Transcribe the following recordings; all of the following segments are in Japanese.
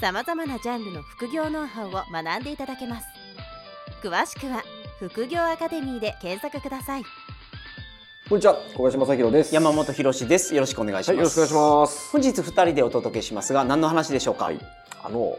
さまざまなジャンルの副業ノウハウを学んでいただけます詳しくは副業アカデミーで検索くださいこんにちは、小林正弘です。山本博史です。よろしくお願いします。はい、よろしくお願いします。本日二人でお届けしますが、何の話でしょうか？はい、あの、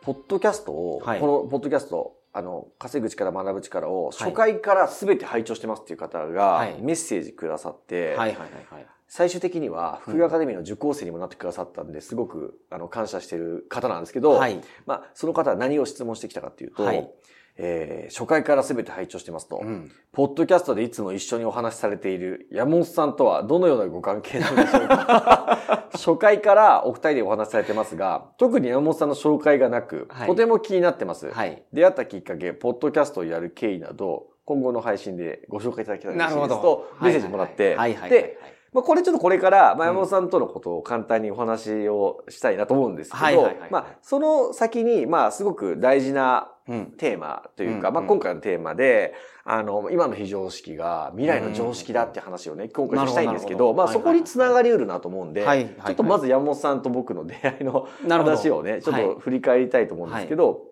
ポッドキャストを、はいこのポッドキャスト、あの、稼ぐ力、学ぶ力を、初回から全て拝聴してますっていう方がはい、メッセージくださって、はいはいはいはい。最終的には、副業アカデミーの受講生にもなってくださったんで、すごく、あの、感謝してる方なんですけど、はい。まあ、その方は何を質問してきたかっていうと、はいえー初回から全て拝聴してますと、うん。ポッドキャストでいつも一緒にお話しされている山本さんとはどのようなご関係なのでしょうか？初回からお二人でお話しされてますが、特に山本さんの紹介がなく、はいとても気になってます。はい。出会ったきっかけ、ポッドキャストをやる経緯など、今後の配信でご紹介いただきたいなるほど。と、メッセージもらって、はいはいはい。で、まあ、これちょっとこれから、まあ、うん。山本さんとのことを簡単にお話をしたいなと思うんですけど、まあ、その先に、まあ、すごく大事なうん。テーマというか、まあ、今回のテーマで、あの、今の非常識が未来の常識だって話をね、今回したいんですけど、まあ、そこにつながりうるなと思うんで、ちょっとまず山本さんと僕の出会いの話をね、ちょっと振り返りたいと思うんですけど、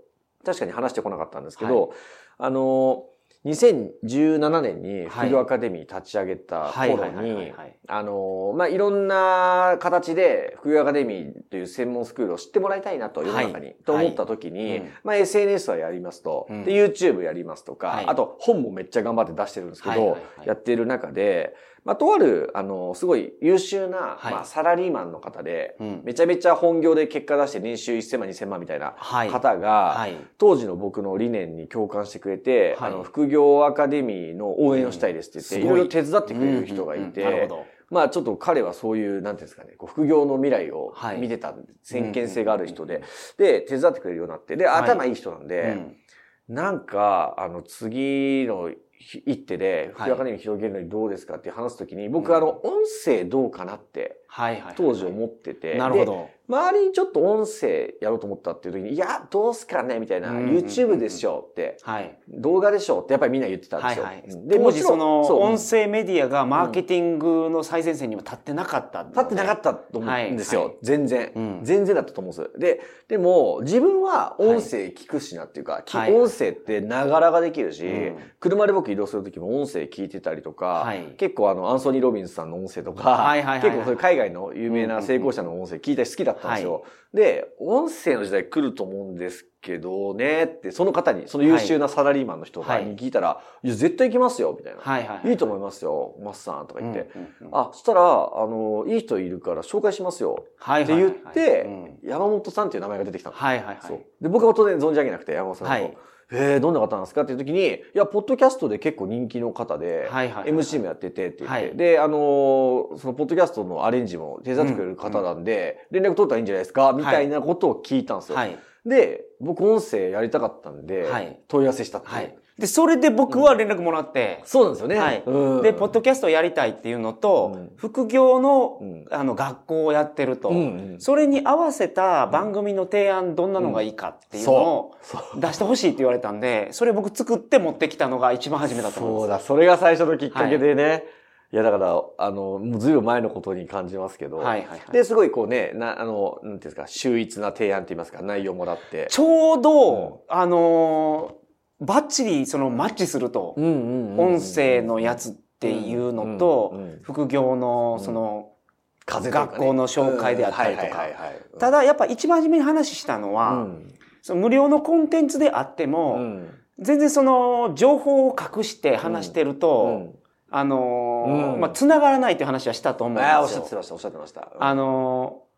確かに話してこなかったんですけど、あの、2017年に副業アカデミー立ち上げた頃はいはいはいはいには、い。あの、まあ、いろんな形で副業アカデミーという専門スクールを知ってもらいたいなと、世の中に、はいと思った時に、うん。まあ、SNS はやりますと、うん。で、YouTube やりますとか、はい。あと本もめっちゃ頑張って出してるんですけど、はいはいはい。やってる中で、まあ、とある、あの、すごい優秀な、はいまあ、サラリーマンの方で、うん。めちゃめちゃ本業で結果出して年収1000万、2000万みたいなはい。方が、はい。当時の僕の理念に共感してくれて、はいあの、副業アカデミーの応援をしたいですって言って、うんすごいいろいろ手伝ってくれる人がいて、うんうんうんなるほど。まあちょっと彼はそういう、なんていうんですかね、こう副業の未来をはい見てた、先見性がある人で、で、手伝ってくれるようになって、で、はい頭いい人なんで、うんなんか、あの、次の一手で、副はい業アカデミー広げるのにどうですかって話すときに、僕、うんあの、音声どうかなって。当時思ってて、でなるほど。周りにちょっと音声やろうと思ったっていう時に、いや、どうすかねみたいな、YouTube でしょって、はい。動画でしょってやっぱりみんな言ってたんですよ。はいはい。うん。で、当時その音声メディアがマーケティングの最前線には立ってなかった。立ってなかったと思うんですよ。はい。はい。全然、うん。全然だったと思うんです。で、でも、自分は音声聞くしなっていうか、きはい。音声ってながらができるし、うん。車で僕移動するときも音声聞いてたりとか、はい。結構あの、アンソニー・ロビンスさんの音声とか、はいはいはいはい。結構そういう海外の有名な成功者の音声聞いたり好きだったんですよ。はで、音声の時代来ると思うんですけどねって、その方に、その優秀なサラリーマンの人はいに聞いたら、い、や、絶対行きますよ、みたいな。はいはい。いいと思いますよ、マスさんとか言って。うんうんうんあ、そしたら、あの、いい人いるから紹介しますよ。ってはいはいはい言ってうん山本さんっていう名前が出てきたの。はいはいはい。そう。で、僕は当然存じ上げなくて、山本さんと。はいえー、どんな方なんですか？っていう時に、いや、ポッドキャストで結構人気の方で、はいはいはい MC もやっててって言って、はい。で、あのーそのポッドキャストのアレンジも手伝ってくれる方なんで、連絡取ったらいいんじゃないですか？みたいなことを聞いたんですよ。はい。で、僕音声やりたかったんで、はい。問い合わせしたっていう。はい。で、それで僕は連絡もらって、そうなんですよね。はいうんで、ポッドキャストをやりたいっていうのと、うん副業の、うんあの、学校をやってると、うんうんそれに合わせた番組の提案、どんなのがいいかっていうのを。出してほしいって言われたんで、それ僕作って持ってきたのが一番初めだと思います。そうだ、それが最初のきっかけでね。い、や、だから、あの、もうずいぶん前のことに感じますけど。はいはいはい。で、すごいこうね、な、あの、なんていうんですか、秀逸な提案って言いますか、内容もらって。ちょうど、あのーバッチリそのマッチすると、音声のやつっていうのと、副業のその、学校の紹介であったりとか。ただやっぱ一番初めに話したのは、うん。その無料のコンテンツであっても、うん。全然その情報を隠して話してると、うん。あのまあ、繋がらないっていう話はしたと思うんですよ。ああ、おっしゃってました、おっしゃってました。あのー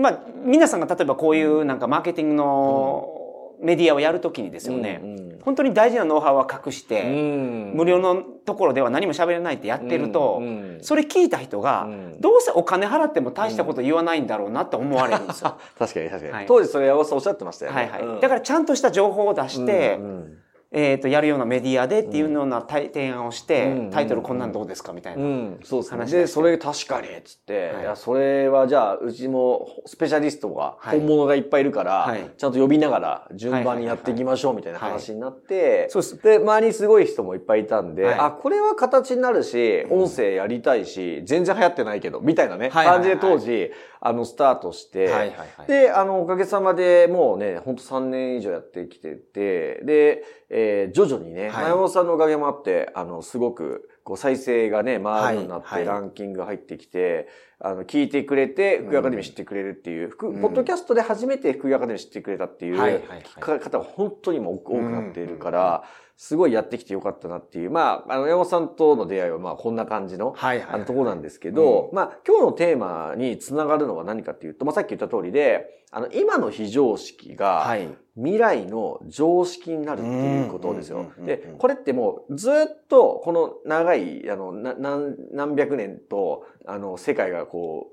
まあ、皆さんが例えばこういうなんかマーケティングのメディアをやるときにですよね、うんうん。本当に大事なノウハウは隠して、うん。無料のところでは何も喋れないってやってると、うんうん。それ聞いた人が、うん。どうせお金払っても大したこと言わないんだろうなって思われるんですよ。確かに確かに、はい。当時それ山本さんおっしゃってましたよね。はいはい。うんだからちゃんとした情報を出して、うんうんえっ、と、やるようなメディアでっていうような対提案をして、うん。タイトルこんなんどうですかみたいな。うん、そうですね。で、それ確かに、つって、はい。い、や、それはじゃあ、うちもスペシャリストが、はい。本物がいっぱいいるから、はい。ちゃんと呼びながら順番にやっていきましょうみたいな話になって、そうです。で、周りにすごい人もいっぱいいたんで、はい。あ、これは形になるし、音声やりたいし、全然流行ってないけど、みたいなね、感じで当時、あの、スタートして、はいはいはい。で、あの、おかげさまでもうね、ほんと3年以上やってきてて、で、えー徐々にね、はい。前本さんのおかげもあって、あの、すごく、こう、再生がね、回るようになって、はいはい。ランキングが入ってきて、あの、聞いてくれて、福井アカデミー知ってくれるっていう、福うん。ポッドキャストで初めて福井アカデミー知ってくれたっていう、はいはいはい。方が本当にも多くなっているから、すごいやってきてよかったなっていう、まあ、あの、山本さんとの出会いは、まあ、こんな感じの、はいはい。あのところなんですけど、まあ今日のテーマにつながるのは何かっていうと、まあさっき言った通りで、あの今の非常識がはい。未来の常識になるっていうことですようんうんうんうん。で、これってもうずっとこの長い、あの、な何何百年と、あの世界がこ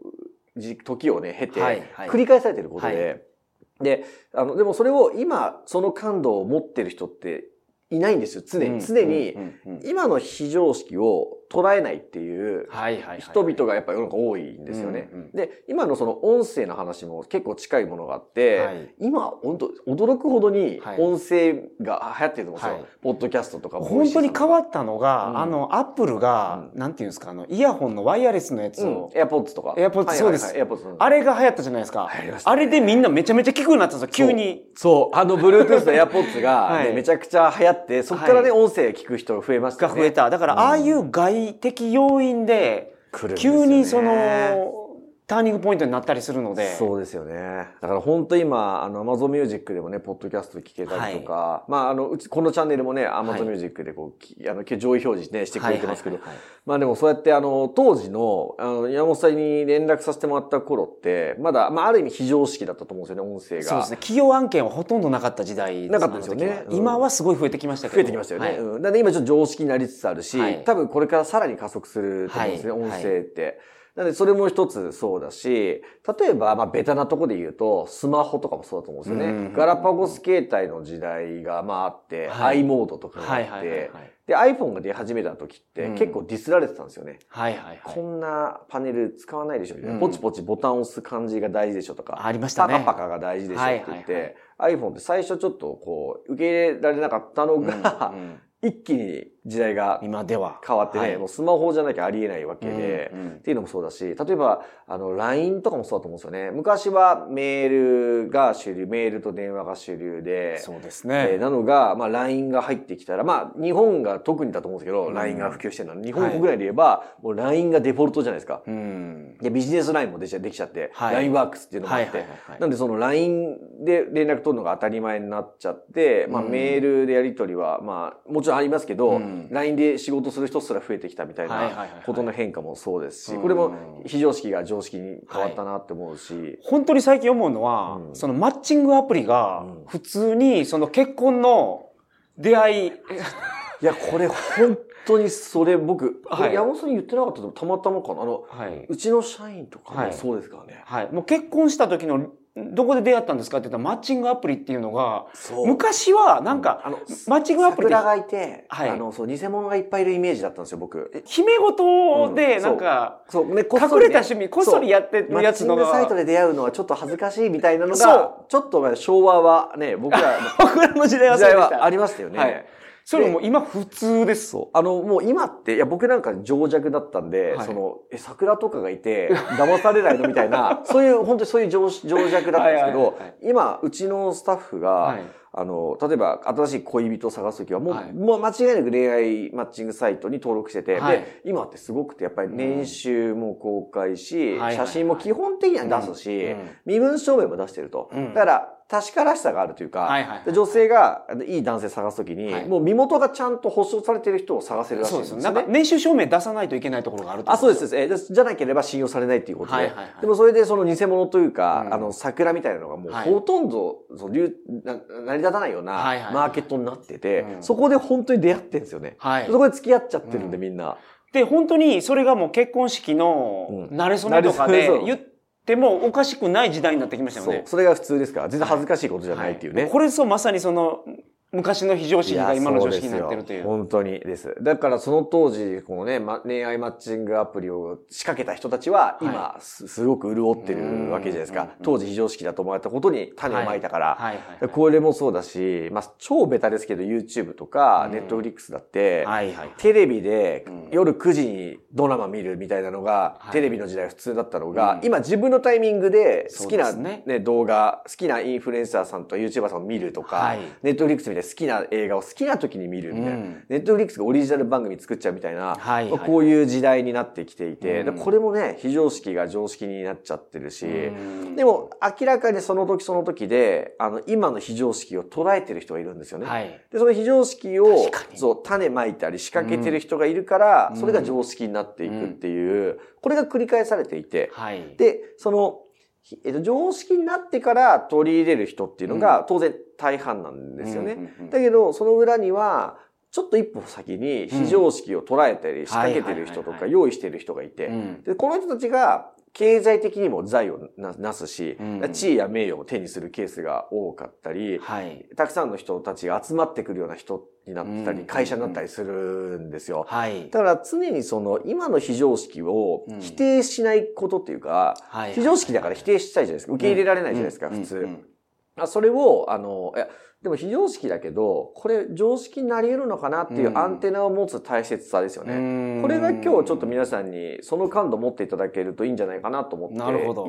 う、じ時をね、経てはいはい繰り返されてることはで、で、あの、でもそれを今、その感度を持ってる人っていないんですよ、常に。常に今の非常識を捉えないっていう。人々がやっぱり世の中多いんですよね。で、今のその音声の話も結構近いものがあって、はい今本当驚くほどにはい音声が流行ってると思うんですよ。はいポッドキャストとか本当に変わっったのが、うんあの、アップルが、うなんていうんですか、あの、イヤホンのワイヤレスのやつうんを、、AirPods とか。AirPods そうです。あれが流行ったじゃないですか。あれでみんなめちゃめちゃ聞くようになったんですよ、急に。そう、あの Bluetooth の AirPods が、はいねめちゃくちゃ流行って、そこからね、は音声聞く人が増えましたね。が増えた。だから、うんああいう外的要因で、急にその、ターニングポイントになったりするので。そうですよね。だから本当今、あの、Amazon Music でもね、ポッドキャスト聞けたりとか、まあ、あの、うち、このチャンネルもね、は Amazon い Music でこう、きあの、上位表示ね、してくれてますけど、はいはいはいまあでもそうやってあの、当時の、あの、山本さんに連絡させてもらった頃って、まだ、まあある意味非常識だったと思うんですよね、音声が。そうですね。企業案件はほとんどなかった時代なかったですよね今はすごい増えてきましたけど。増えてきましたよね。はいうん。なんで今ちょっと常識になりつつあるし、はい多分これからさらに加速すると思うんですね、はい音声って。なので、それも一つそうだし、例えば、まあ、ベタなとこで言うと、スマホとかもそうだと思うんですよね。うんガラパゴス携帯の時代が、まあ、あって、はい i モードとかがあって。で、iPhone が出始めた時って、うん結構ディスられてたんですよね。はいはいはい。こんなパネル使わないでしょみたいな、うんポチポチボタンを押す感じが大事でしょとか。ありましたね。パカパカが大事でしょって言って、iPhone って最初ちょっとこう、受け入れられなかったのが、一気に時代が今では。変わってね、はいもうスマホじゃなきゃありえないわけで、うんうんっていうのもそうだし、例えば、あの、LINE とかもそうだと思うんですよね。昔はメールが主流、メールと電話が主流で、そうですえーね。なのが、まあ、LINE が入ってきたら、まあ、日本が特にだと思うんですけど、うん LINE が普及してるのは、日本国内で言えば、もう LINE がデフォルトじゃないですか。うん。で、ビジネス LINE もできちゃできちゃって、はい LINE ワークスっていうのもあって、はいはいはいはいなんでその LINE で連絡取るのが当たり前になっちゃって、まあうんメールでやり取りは、まあもちろんありますけど、うん LINE で仕事する人すら増えてきたみたいなはいはいはいはい。ことの変化もそうですし、うん。これも非常識が常識に変わったなって思うし、本当に最近思うのは、うん。そのマッチングアプリがうん。普通にその結婚の出会い、いや、これ本当にそれ僕、はい。山本さんに言ってなかったとたまたまかな。あの、はい。うちの社員とかはい。もそうですからね。はい。もう結婚した時の、どこで出会ったんですか？って言ったらマッチングアプリっていうのが、昔はなんか、あの、マッチングアプリ桜がいて、はい。あの、そう、偽物がいっぱいいるイメージだったんですよ、僕。姫事でうんなんか、そう、ね、こっ隠れた趣味、こっそりやってるマッチンやつのが、グサイトで出会うのはちょっと恥ずかしいみたいなのそが、ちょっとまあ昭和はね、僕らの 僕らの時。代はありましたよね。はいそれもう今普通です。そう。あの、もう今って、いや、僕なんか情弱だったんで、はい。その、え、桜とかがいて、騙されないのみたいな、そういう、本当にそういう情情弱だったんですけど、はいはいはいはい。今、うちのスタッフが、はい。あの、例えば、新しい恋人を探すときは、もう、はい。もう間違いなく恋愛マッチングサイトに登録してて、はい。で、今ってすごくて、やっぱり年収も公開し、はいはいはい。写真も基本的には出すし、うん。身分証明も出してると。うん。だから、確からしさがあるというか、はいはいはいで女性がいい男性探すときに、はいもう身元がちゃんと保証されている人を探せるらしい。んでよね。なんか年収証明出さないといけないところがあるとあ、そうです。えーじゃなければ信用されないっていうことで。はいはいはいでもそれでその偽物というか、うんあの、桜みたいなのがもうはいほとんど、その流な成り立たないようなはいはいはいマーケットになってて、うんそこで本当に出会ってんですよね。はいそこで付き合っちゃってるんで、うんみんな。で、本当にそれがもう結婚式のうん慣れ初めとかで言ってもおかしくない時代になってきましたよね。。そうそれが普通ですから、全然恥ずかしいことじゃないっていうね。はこれぞまさにその昔の非常識が今の常識になってるという。本当にです。だからその当時、このね、ま恋愛マッチングアプリを仕掛けた人たちは、今、はすすごく潤ってるわけじゃないですか。当時非常識だと思われたことに種をまいたから。これもそうだし、まあ、超ベタですけど、YouTube とか、うん Netflix だって。テレビでうん夜9時にドラマ見るみたいなのが、はいテレビの時代普通だったのが、うん今自分のタイミングで好きな、ねね動画、好きなインフルエンサーさんと YouTuber さんを見るとか、はいネットフリックスみたいな好きな映画を好きな時に見るみたいな。うん。ネットフリックスがオリジナル番組作っちゃうみたいな、はいはいこういう時代になってきていて、うん。でこれもね、非常識が常識になっちゃってるし、うん。でも明らかにその時その時で、あの、今の非常識を捉えてる人がいるんですよね。はい。で、その非常識をそう、種まいたり仕掛けてる人がいるから、うん。それが常識になっていくっていう、これが繰り返されていて、はい。で、その、ひえっと、常識になってから取り入れる人っていうのが当然大半なんですよね。だけど、その裏には、ちょっと一歩先に非常識を捉えたり仕掛けてる人とか用意してる人がいて、うん。で、この人たちが経済的にも財をななすし、うん地位や名誉を手にするケースが多かったり、はい。たくさんの人たちが集まってくるような人になったり、うん会社になったりするんですよ。はい。だから常にその今の非常識をうん否定しないことっていうか、はい。非常識だから否定したいじゃないですか。受け入れられないじゃないですか、普通。うんうんあそれを、あの、いや、でも非常識だけど、これ常識になり得るのかなっていうアンテナを持つ大切さですよね。うんこれが今日ちょっと皆さんにその感度を持っていただけるといいんじゃないかなと思っていて、なるほど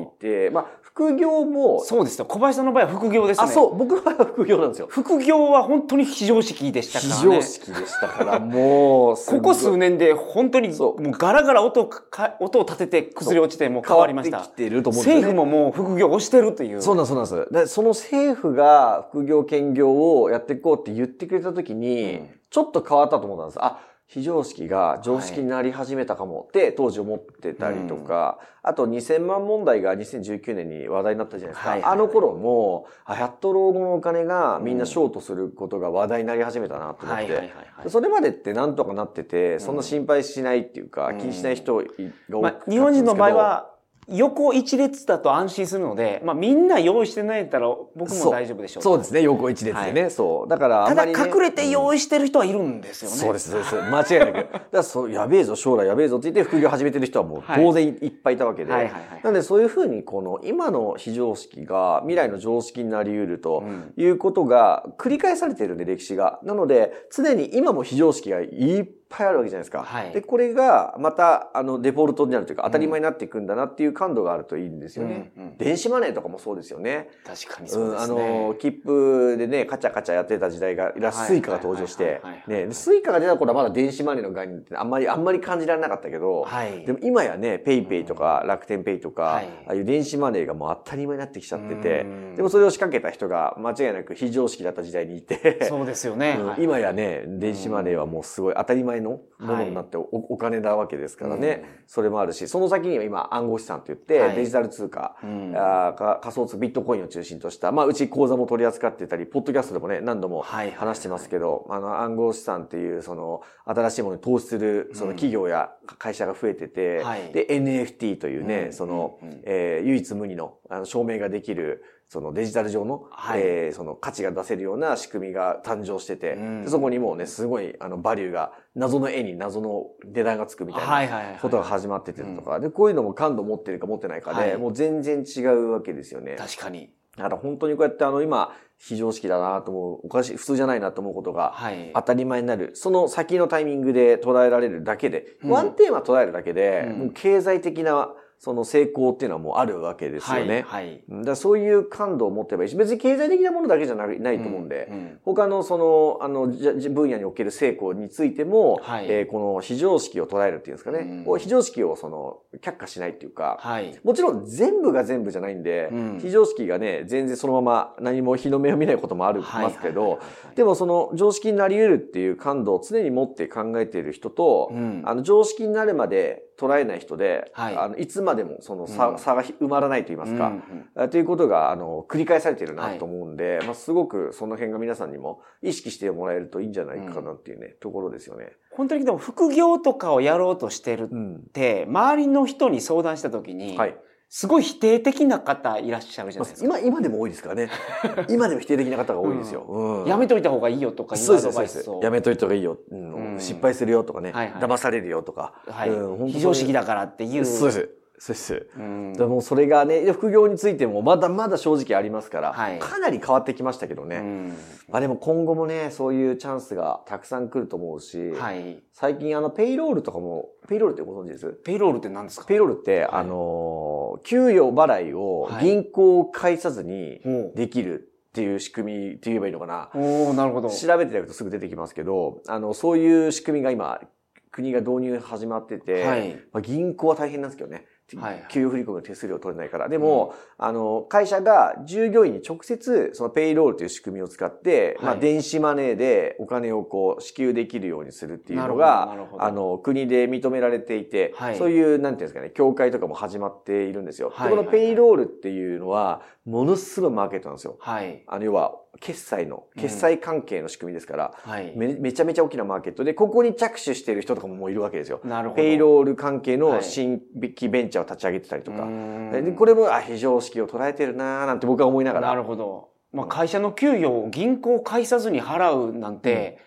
まあ、副業も、そうですよ。小林さんの場合は副業ですね。あ、そう、僕の場合は副業なんですよ。副業は本当に非常識でしたから非ね。常識でしたから、もう、ここ数年で本当にもうガラガラ音か音を立てて崩れ落ちてもう変わりました変わってきてると思うんですよね政府ももう副業をしてるという。そうなんです、そうなんです。で、その政府が副業、兼業をやっていこうって言ってくれた時に、うん。ちょっと変わったと思ったんです。あ、非常識が常識になり始めたかもって当時思ってたりとか、あと2000万問題が2019年に話題になったじゃないですか。あの頃も、あ、やっと老後のお金がみんなショートすることが話題になり始めたなと思って。それまでってなんとかなってて、そんな心配しないっていうか、うん。気にしない人が多かったんですけど、まあ、日本人の場合は横一列だと安心するので、まあ、みんな用意してないんだら僕も大丈夫でしょう。そうですね、横一列でね。そう。だからあただ隠れて用意してる人はいるんですよね。そうです、そうです。間違いなく。だからそう、やべえぞ、将来やべえぞって言って副業始めてる人はもうはい当然いっぱいいたわけで。はいはいはいなんでそういうふうに、この今の非常識が未来の常識になり得るとうんいうことが繰り返されてるんで、歴史が。なので、常に今も非常識がいっぱいあるわけじゃないですか。はいで、これがまた、あの、デフォルトになるというか、当たり前になっていくんだなっていう感度があるといいんですよね。うんうん電子マネーとかもそうですよね。確かにそうですん、あね。の、切符でね、カチャカチャやってた時代が、はい Suica が登場してね、で Suica が出た頃はまだ電子マネーの概念ってあんまり、あんまり感じられなかったけど、はい。でも今やね、 PayPay とか楽天ペイとか、はいああいう電子マネーがもう当たり前になってきちゃっててうん、でもそれを仕掛けた人が間違いなく非常識だった時代にいて、そうですよね。うんはい今やね、電子マネーはもうすごい当たり前のものになってお,、お金なわけですからね、それもあるし、その先には今暗号資産といって、はい。デジタル通貨、うん。あ仮想通貨ビットコインを中心とした、まあうち口座も取り扱ってたり、ポッドキャストでもね、何度もはい話してますけど、あの暗号資産っていうその新しいものに投資するその企業や会社が増えてて、はい。で NFT というね、うんその、うん。うんえー唯一無二のあの証明ができるそのデジタル上の、はいえーその価値が出せるような仕組みが誕生してて、うんでそこにもうね、すごいあのバリューが、謎の絵に謎の値段がつくみたいな。はいはいはい。ことが始まっててとか、で、こういうのも感度持ってるか持ってないかで、はいもう全然違うわけですよね。確かに。だから本当にこうやってあの今、非常識だなと思う、おかしい、普通じゃないなと思うことがはい。当たり前になる。その先のタイミングで捉えられるだけで、うんワンテーマ捉えるだけで、うんもう経済的なその成功っていうのはもうあるわけですよね。はい。はい。だそういう感度を持ってばいいし、別に経済的なものだけじゃないないと思うんで、うん他のその、あの、分野における成功についても、はい。えーこの非常識を捉えるっていうんですかね、うん。非常識をその、却下しないっていうか、はい。もちろん全部が全部じゃないんで、うん。非常識がね、全然そのまま何も日の目を見ないこともある、ますけど、でもその常識になり得るっていう感度を常に持って考えている人と、うん。あの常識になるまで捉えない人で、はいあのいつまでもその差,、うん差が埋まらないと言いますか、うんあということが、あの、繰り返されているなと思うんで、まあ、すごくその辺が皆さんにも意識してもらえるといいんじゃないかなっていうね、ところですよね。本当にでも副業とかをやろうとしてるっうん。て、周りの人に相談した時に、はい。すごい否定的な方いらっしゃるじゃないですか。今、今でも多いですからね。今でも否定的な方が多いですよ。うん。やめといた方がいいよとかいうアドバイスを。やめといた方がいいよ、うんうん失敗するよとかね、はいはい騙されるよとか。はい非常識だからっていう。そうです。そうです。うんでもそれがね、副業についてもまだまだ正直ありますから、はいかなり変わってきましたけどね。うんまあでも今後もね、そういうチャンスがたくさん来ると思うし、はい。最近あの、ペイロールとかも、ペイロールってご存知です？ペイロールって何ですか？ペイロールって、あのー、給与払いをはい銀行を介さずにほできるっていう仕組みって言えばいいのかな。うおーなるほど。調べていただくとすぐ出てきますけど、あの、そういう仕組みが今、国が導入始まってて、はいまあ、銀行は大変なんですけどね。はい給与振込の手数料取れないから。でも、あの、会社が従業員に直接、そのペイロールという仕組みを使って、まあ、はい電子マネーでお金をこう、支給できるようにするっていうのながあの、国で認められていて、はいそういう、なんていうんですかね、協会とかも始まっているんですよ。はいでこのペイロールっていうのは、ものすごいマーケットなんですよ。はい。あの、要は、決済の、決済関係の仕組みですから、はい。めめちゃめちゃ大きなマーケットで、ここに着手している人とかももういるわけですよ。なるほど。ペイロール関係はいの新規ベンチャーを立ち上げてたりとか。でこれも、あ、非常識を捉えてるなーなんて僕は思いながら。なるほど。まあ、会社の給与を銀行を介さずに払うなんて、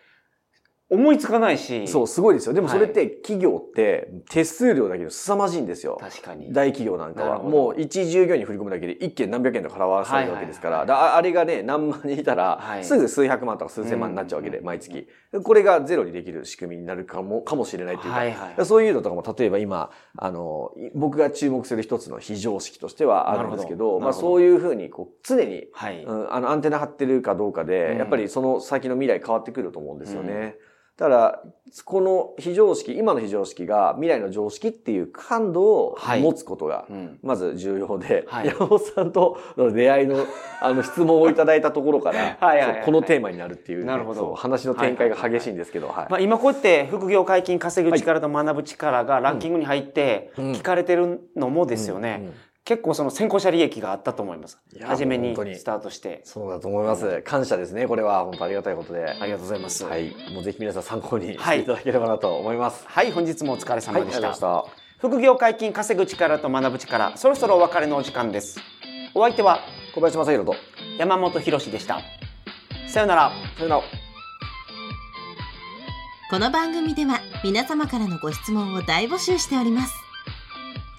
思いつかないし。そう、すごいですよ。でもはいそれって企業って手数料だけど凄まじいんですよ。確かに。大企業なんかは。もう一従業員に振り込むだけで一件何百円とか払わされるわけですから。はいだあれがね、何万人いたらは、いすぐ数百万とか数千万になっちゃうわけで、うん毎月。これがゼロにできる仕組みになるかも、かもしれないというか。はいはい。そういうのとかも、例えば今、あの、い僕が注目する一つの非常識としてはあるんですけど、まあそういうふうに、こう、常に、あの、アンテナ張ってるかどうかで、うんやっぱりその先の未来変わってくると思うんですよね。だから、この非常識、今の非常識が未来の常識っていう感度をはい。持つことが、うん。まず重要で、はい。山本さんとの出会いの、あの、質問をいただいたところから、このテーマになるっていうね、なるほど。話の展開が激しいんですけど、はい。まあ、今こうやって副業解禁稼ぐ力と学ぶ力がランキングに入ってうん。聞かれてるのもですよね。うんうん結構その先行者利益があったと思います初めにスタートして。そうだと思います。感謝ですね。これは本当ありがたいことで。ありがとうございます。は。い。もうぜひ皆さん参考にしはいていただければなと思います。はい、本日もお疲れ様でした。りがとうございました。副業解禁稼ぐ力と学ぶ力、そろそろお別れのお時間です。お相手は小林正宏と。山本博史でした。さよなら。さよなら。この番組では皆様からのご質問を大募集しております